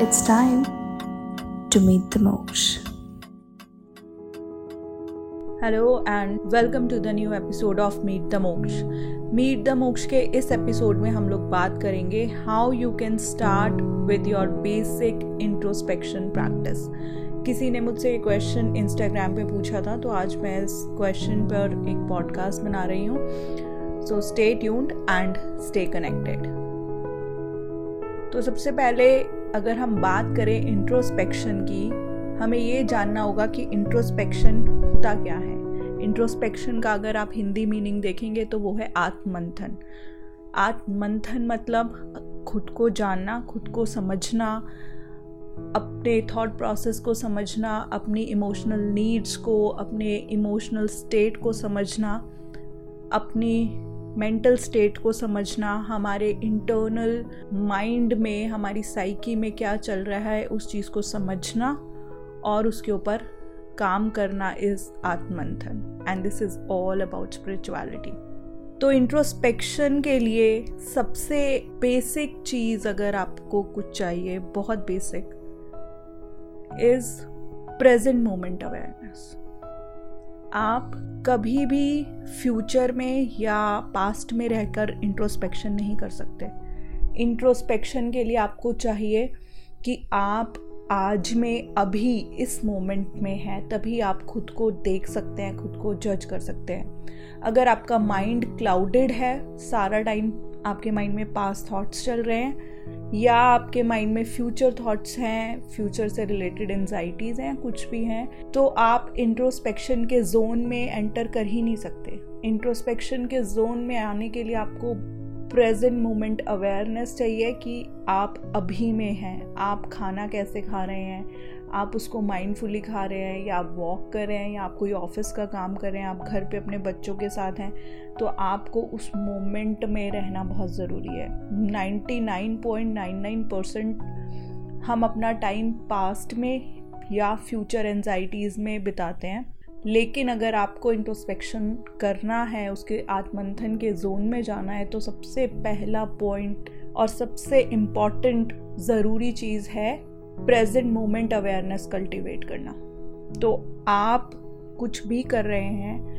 It's time to meet the Mosh. Hello and welcome to the new episode of meet the Moksha meet the Moksha के इस episode में हम लोग बात करेंगे how you can start with your basic introspection practice किसी ने मुझसे ये क्वेश्चन इंस्टाग्राम पे पूछा था तो आज मैं इस क्वेश्चन पर एक पॉडकास्ट बना रही हूँ। So stay tuned and stay connected तो सबसे पहले अगर हम बात करें इंट्रोस्पेक्शन की, हमें ये जानना होगा कि इंट्रोस्पेक्शन होता क्या है। इंट्रोस्पेक्शन का अगर आप हिंदी मीनिंग देखेंगे तो वो है आत्मंथन। आत्मंथन मतलब खुद को जानना, खुद को समझना, अपने थॉट प्रोसेस को समझना, अपनी इमोशनल नीड्स को, अपने इमोशनल स्टेट को समझना, अपनी मेंटल स्टेट को समझना, हमारे इंटरनल माइंड में, हमारी साइकी में क्या चल रहा है, उस चीज़ को समझना और उसके ऊपर काम करना is आत्मंथन. And this is all about spirituality तो इंट्रोस्पेक्शन के लिए सबसे बेसिक चीज़ अगर आपको कुछ चाहिए, बहुत basic is present moment awareness आप कभी भी फ्यूचर में या पास्ट में रहकर इंट्रोस्पेक्शन नहीं कर सकते। इंट्रोस्पेक्शन के लिए आपको चाहिए कि आप आज में, अभी, इस मोमेंट में हैं, तभी आप खुद को देख सकते हैं, खुद को जज कर सकते हैं। अगर आपका माइंड क्लाउडेड है, सारा टाइम आपके माइंड में पास थॉट्स चल रहे हैं या आपके माइंड में फ्यूचर थॉट्स हैं फ्यूचर से रिलेटेड एनजाइटीज़ हैं, कुछ भी हैं तो आप इंट्रोस्पेक्शन के जोन में एंटर कर ही नहीं सकते। इंट्रोस्पेक्शन के जोन में आने के लिए आपको प्रेजेंट मोमेंट अवेयरनेस चाहिए कि आप अभी में हैं, आप खाना कैसे खा रहे हैं आप उसको माइंडफुली खा रहे हैं या आप वॉक कर रहे हैं या आप कोई ऑफ़िस का काम कर रहे हैं, आप घर पे अपने बच्चों के साथ हैं तो आपको उस मोमेंट में रहना बहुत ज़रूरी है। 99.99 परसेंट हम अपना टाइम पास्ट में या फ्यूचर एनजाइटीज़ में बिताते हैं। लेकिन अगर आपको इंट्रोस्पेक्शन करना है, उसके आत्मंथन के जोन में जाना है तो सबसे पहला पॉइंट और सबसे इंपॉर्टेंट ज़रूरी चीज़ है प्रेजेंट मोमेंट अवेयरनेस कल्टीवेट करना। तो आप कुछ भी कर रहे हैं,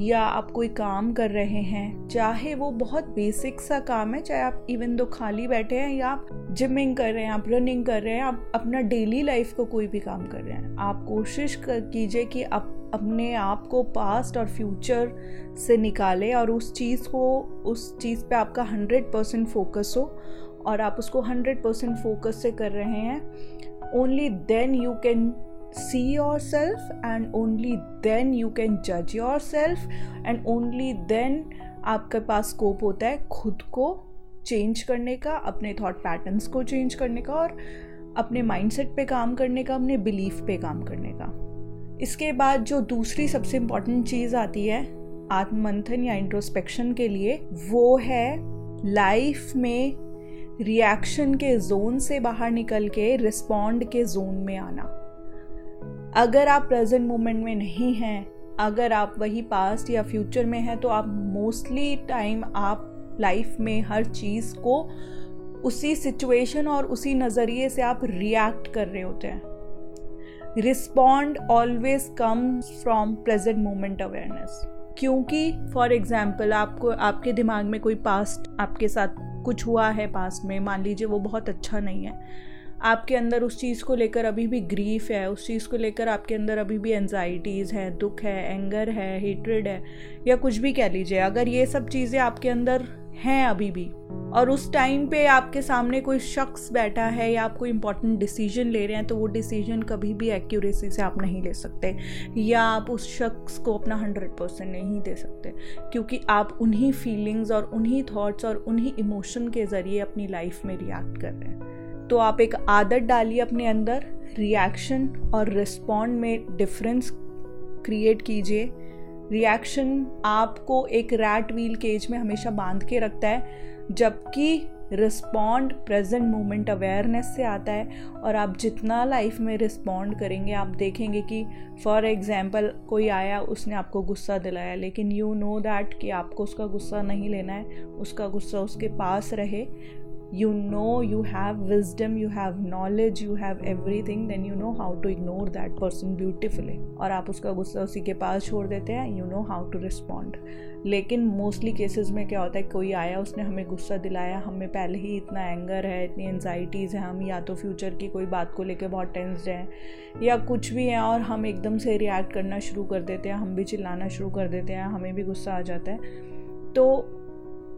या आप कोई काम कर रहे हैं, चाहे वो बहुत बेसिक सा काम है, चाहे आप इवन दो खाली बैठे हैं, या आप जिमिंग कर रहे हैं, आप रनिंग कर रहे हैं, आप अपना डेली लाइफ को कोई भी काम कर रहे हैं, आप कोशिश कीजिए कि आप अपने आप को पास्ट और फ्यूचर से निकालें और उस चीज़ को, उस चीज़ पे आपका हंड्रेड परसेंट फोकस हो और आप उसको हंड्रेड परसेंट फोकस से कर रहे हैं only then you can see yourself and only then you can judge yourself and only then आपके पास स्कोप होता है खुद को चेंज करने का, अपने थॉट पैटर्न्स को चेंज करने का और अपने माइंडसेट पे काम करने का, अपने बिलीफ पे काम करने का। इसके बाद जो दूसरी सबसे इंपॉर्टेंट चीज़ आती है आत्मंथन या इंट्रोस्पेक्शन के लिए, वो है लाइफ में रिएक्शन के जोन से बाहर निकल के रिस्पॉन्ड के जोन में आना। अगर आप प्रेजेंट मोमेंट में नहीं हैं, अगर आप वही पास्ट या फ्यूचर में हैं तो आप मोस्टली टाइम आप लाइफ में हर चीज़ को उसी सिचुएशन और उसी नज़रिए से आप रिएक्ट कर रहे होते हैं। Respond always comes from present moment awareness क्योंकि फॉर एग्ज़ाम्पल आपको, आपके दिमाग में कोई पास्ट आपके साथ कुछ हुआ है पास्ट में, मान लीजिए वो बहुत अच्छा नहीं है, आपके अंदर उस चीज़ को लेकर अभी भी ग्रीफ है, उस चीज़ को लेकर आपके अंदर अभी भी एनजाइटीज़ है, दुख है एंगर है हेट्रेड है, या कुछ भी कह लीजिए, अगर ये सब चीज़ें आपके अंदर हैं अभी भी। और उस टाइम पे आपके सामने कोई शख्स बैठा है या आप कोई इंपॉर्टेंट डिसीज़न ले रहे हैं तो वो डिसीज़न कभी भी एक्यूरेसी से आप नहीं ले सकते। या आप उस शख्स को अपना हंड्रेड परसेंट नहीं दे सकते। क्योंकि आप उन्हीं फीलिंग्स और उन्हीं थॉट्स और उन्हीं इमोशन के ज़रिए अपनी लाइफ में रिएक्ट कर रहे हैं। तो आप एक आदत डालिए अपने अंदर रिएक्शन और रिस्पॉन्ड में डिफरेंस क्रिएट कीजिए। रिएक्शन आपको एक रैट व्हील केज में हमेशा बाँध के रखता है, जबकि रिस्पॉन्ड प्रेजेंट मोमेंट अवेयरनेस से आता है और आप जितना लाइफ में रिस्पॉन्ड करेंगे, आप देखेंगे कि फॉर एग्ज़ाम्पल कोई आया, उसने आपको गुस्सा दिलाया, लेकिन यू नो दैट कि आपको उसका गुस्सा नहीं लेना है, उसका गुस्सा उसके पास रहे। You know, you have wisdom, you have knowledge, you have everything, then you know how to ignore that person beautifully. और आप उसका गुस्सा उसी के पास छोड़ देते हैं, you know how to respond. लेकिन मोस्टली केसेस में क्या होता है, कोई आया, उसने हमें गुस्सा दिलाया, हमें पहले ही इतना एंगर है, इतनी एनजाइटीज़ हैं, हम या तो फ्यूचर की कोई बात को लेकर बहुत टेंस्ड हैं, या कुछ भी है और हम एकदम से रिएक्ट करना शुरू कर देते हैं, हम भी चिल्लाना शुरू कर देते हैं, हमें भी गुस्सा आ जाता है। तो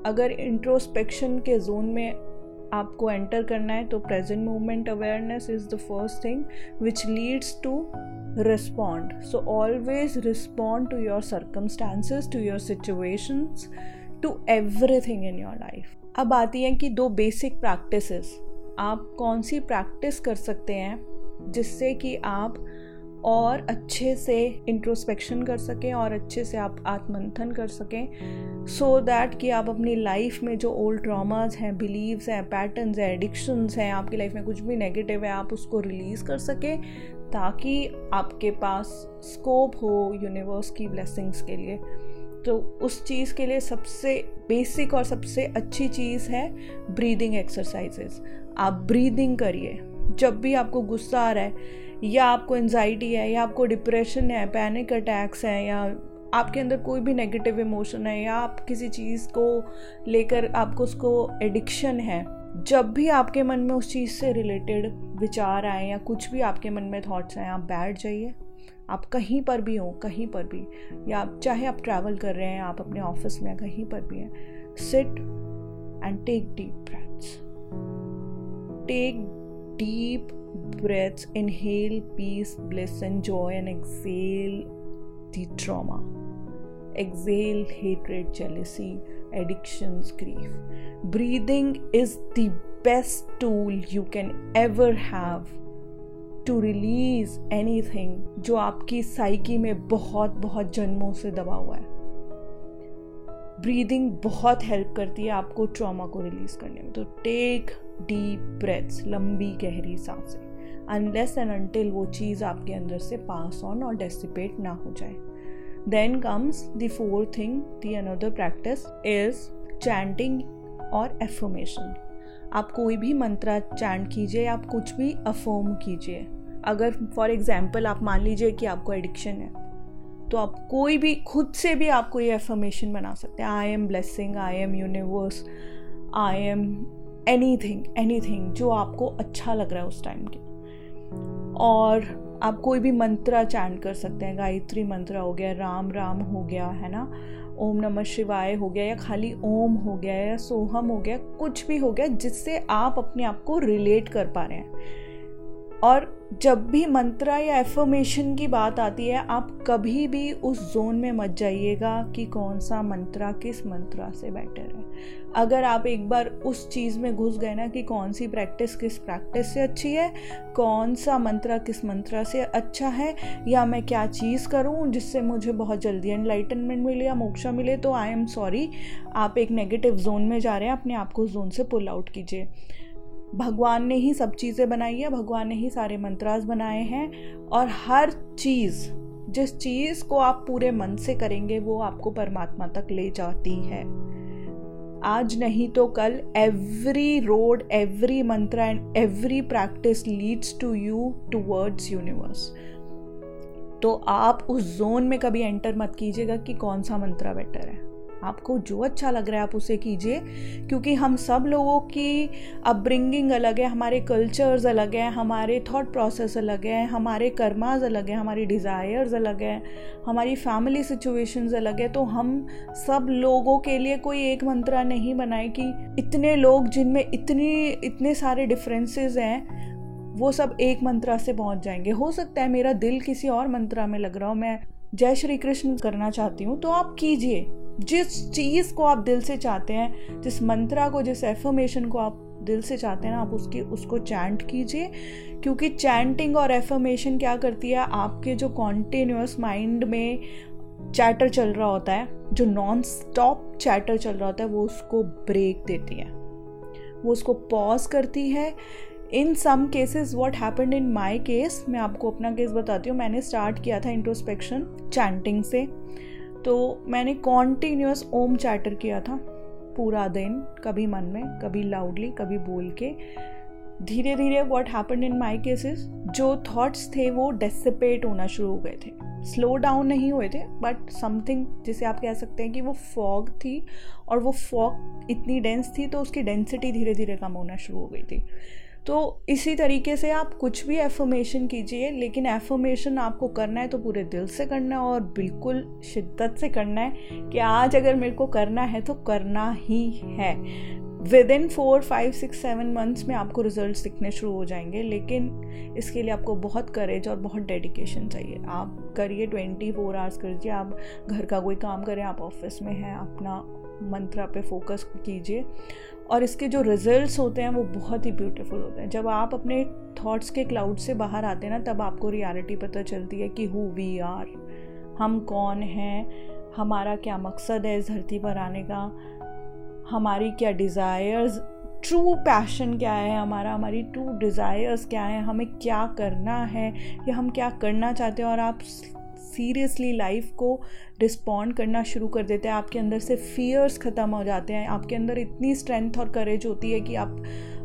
अगर इंट्रोस्पेक्शन के जोन में आपको एंटर करना है तो present movement awareness is the first thing which leads to respond so always respond to your circumstances to your situations to everything in your life अब आती हैं कि दो बेसिक प्रैक्टिसेस आप कौन सी प्रैक्टिस कर सकते हैं जिससे कि आप और अच्छे से इंट्रोस्पेक्शन कर सकें और अच्छे से आप आत्मंथन कर सकें सो so दैट कि आप अपनी लाइफ में जो ओल्ड ट्रामाज हैं बिलीव्स हैं पैटर्न्स हैं एडिक्शंस हैं, आपकी लाइफ में कुछ भी नेगेटिव है, आप उसको रिलीज़ कर सकें, ताकि आपके पास स्कोप हो यूनिवर्स की ब्लेसिंग्स के लिए। तो उस चीज़ के लिए सबसे बेसिक और सबसे अच्छी चीज़ है ब्रीदिंग एक्सरसाइजेज आप ब्रीदिंग करिए। जब भी आपको गुस्सा आ रहा है या आपको एनजाइटी है, या आपको डिप्रेशन है पैनिक अटैक्स हैं, या आपके अंदर कोई भी नेगेटिव इमोशन है, या आप किसी चीज़ को लेकर आपको उसको एडिक्शन है, जब भी आपके मन में उस चीज़ से रिलेटेड विचार आए या कुछ भी आपके मन में थॉट्स आए, आप बैठ जाइए। आप कहीं पर भी हो, कहीं पर भी, या आप चाहे आप ट्रैवल कर रहे हैं, आप अपने ऑफ़िस में कहीं पर भी हैं sit and take deep breaths take deep breaths inhale peace, bliss, and joy, and exhale the trauma. Exhale hatred, jealousy, addictions, grief. Breathing is the best tool you can ever have to release anything जो आपकी psyche में बहुत बहुत जन्मों से दबा हुआ है ब्रीदिंग बहुत हेल्प करती है आपको ट्रॉमा को रिलीज़ करने में तो टेक डीप ब्रेथ्स लंबी गहरी साँसें अनलेस एंड अनटिल वो चीज़ आपके अंदर से पास ऑन और डेसिपेट ना हो जाए। Then comes the four thing the another practice is chanting और एफर्मेशन आप कोई भी मंत्रा चैंट कीजिए आप कुछ भी अफर्म कीजिए। अगर फॉर एग्ज़ाम्पल आप मान लीजिए कि आपको एडिक्शन है तो आप कोई भी, खुद से भी आप कोई एफर्मेशन बना सकते हैं। I am blessing I am universe I am anything anything जो आपको अच्छा लग रहा है उस टाइम के। और आप कोई भी मंत्रा चैंट कर सकते हैं, गायत्री मंत्रा हो गया, राम राम हो गया, है ना? ओम नमः शिवाय हो गया या खाली ओम हो गया या सोहम हो गया, कुछ भी हो गया जिससे आप अपने आप को रिलेट कर पा रहे हैं। और जब भी मंत्रा या एफर्मेशन की बात आती है, आप कभी भी उस जोन में मत जाइएगा कि कौन सा मंत्रा किस मंत्रा से बेटर है। अगर आप एक बार उस चीज़ में घुस गए ना कि कौन सी प्रैक्टिस किस प्रैक्टिस से अच्छी है, कौन सा मंत्रा किस मंत्रा से अच्छा है, या मैं क्या चीज़ करूँ जिससे मुझे बहुत जल्दी एनलाइटनमेंट मिले या मोक्षा मिले तो आई एम सॉरी आप एक नेगेटिव जोन में जा रहे हैं, अपने आप को जोन से पुल आउट कीजिए। भगवान ने ही सब चीज़ें बनाई है, भगवान ने ही सारे मंत्रास बनाए हैं और हर चीज़, जिस चीज़ को आप पूरे मन से करेंगे, वो आपको परमात्मा तक ले जाती है। आज नहीं तो कल every road every mantra and every practice leads to you towards universe तो आप उस जोन में कभी एंटर मत कीजिएगा कि कौन सा मंत्रा बेटर है। आपको जो अच्छा लग रहा है आप उसे कीजिए, क्योंकि हम सब लोगों की अपब्रिंगिंग अलग है, हमारे कल्चर्स अलग हैं, हमारे थॉट प्रोसेस अलग है, हमारे कर्माज अलग हैं, हमारी डिज़ायर्स अलग हैं, हमारी फैमिली सिचुएशंस अलग है तो हम सब लोगों के लिए कोई एक मंत्रा नहीं बनाए कि इतने लोग जिनमें इतनी, इतने सारे डिफरेंसेस हैं, वो सब एक मंत्रा से पहुँच जाएँगे। हो सकता है मेरा दिल किसी और मंत्रा में लग रहा हो, मैं जय श्री कृष्ण करना चाहती हूँ तो आप कीजिए। जिस चीज़ को आप दिल से चाहते हैं, जिस मंत्रा को, जिस एफर्मेशन को आप दिल से चाहते हैं ना, आप उसकी, उसको चैंट कीजिए। क्योंकि चैंटिंग और एफर्मेशन क्या करती है, आपके जो कॉन्टिन्यूस माइंड में चैटर चल रहा होता है, जो नॉन स्टॉप चैटर चल रहा होता है, वो उसको ब्रेक देती है। वो उसको पॉज करती है। In some cases what happen in my case मैं आपको अपना केस बताती हूँ। मैंने स्टार्ट किया था इंट्रोस्पेक्शन चैंटिंग से। तो मैंने कॉन्टीन्यूस ओम चैटर किया था पूरा दिन, कभी मन में, कभी लाउडली कभी बोल के। धीरे धीरे what happen in my cases जो थॉट्स थे वो डेसिपेट होना शुरू हो गए थे। स्लो डाउन नहीं हुए थे बट समथिंग जिसे आप कह सकते हैं कि वो फॉग थी और वो फॉग इतनी डेंस थी तो उसकी डेंसिटी धीरे धीरे कम होना शुरू हो गई थी। तो इसी तरीके से आप कुछ भी एफर्मेशन कीजिए, लेकिन एफर्मेशन आपको करना है तो पूरे दिल से करना है और बिल्कुल शिद्दत से करना है कि आज अगर मेरे को करना है तो करना ही है। Within four five six seven months में आपको रिज़ल्ट दिखने शुरू हो जाएँगे, लेकिन इसके लिए आपको बहुत करेज और बहुत डेडिकेशन चाहिए। आप करिए ट्वेंटी फोर आवर्स करिए, आप घर का कोई काम करें, आप ऑफ़िस में हैं, अपना मंत्रा पे फोकस कीजिए। और इसके जो रिजल्ट्स होते हैं वो बहुत ही ब्यूटीफुल होते हैं। जब आप अपने थॉट्स के क्लाउड से बाहर आते हैं ना, तब आपको रियलिटी पता चलती है कि हु वी आर हम कौन हैं, हमारा क्या मकसद है इस धरती पर आने का, हमारी क्या डिज़ायर्स ट्रू पैशन क्या है हमारा, हमारी ट्रू डिज़ायर्स क्या है, हमें क्या करना है, या हम क्या करना चाहते हैं और आप सीरियसली लाइफ को रिस्पॉन्ड करना शुरू कर देते हैं। आपके अंदर से फियर्स ख़त्म हो जाते हैं। आपके अंदर इतनी स्ट्रेंथ और करेज होती है कि आप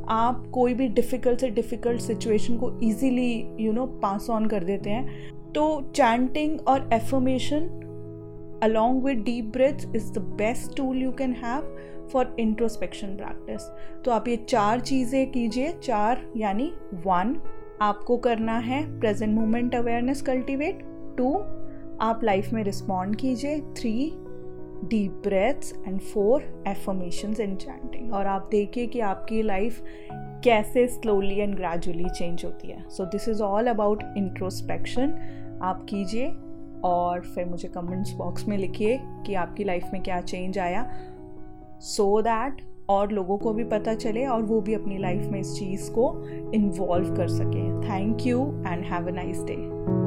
आप कोई भी डिफ़िकल्ट से डिफ़िकल्ट सिचुएशन को easily you know pass on कर देते हैं। तो चैंटिंग और affirmation along with deep breaths is the best tool you can have for introspection practice तो आप ये चार चीज़ें कीजिए। चार यानी वन आपको करना है present moment awareness cultivate two आप लाइफ में रिस्पॉन्ड कीजिए। Three deep breaths and four affirmations and chanting और आप देखिए कि आपकी लाइफ कैसे स्लोली एंड ग्रेजुअली चेंज होती है। So this is all about introspection आप कीजिए और फिर मुझे कमेंट्स बॉक्स में लिखिए कि आपकी लाइफ में क्या चेंज आया। सो so दैट और लोगों को भी पता चले और वो भी अपनी लाइफ में इस चीज़ को इन्वॉल्व कर सकें। Thank you and have a nice day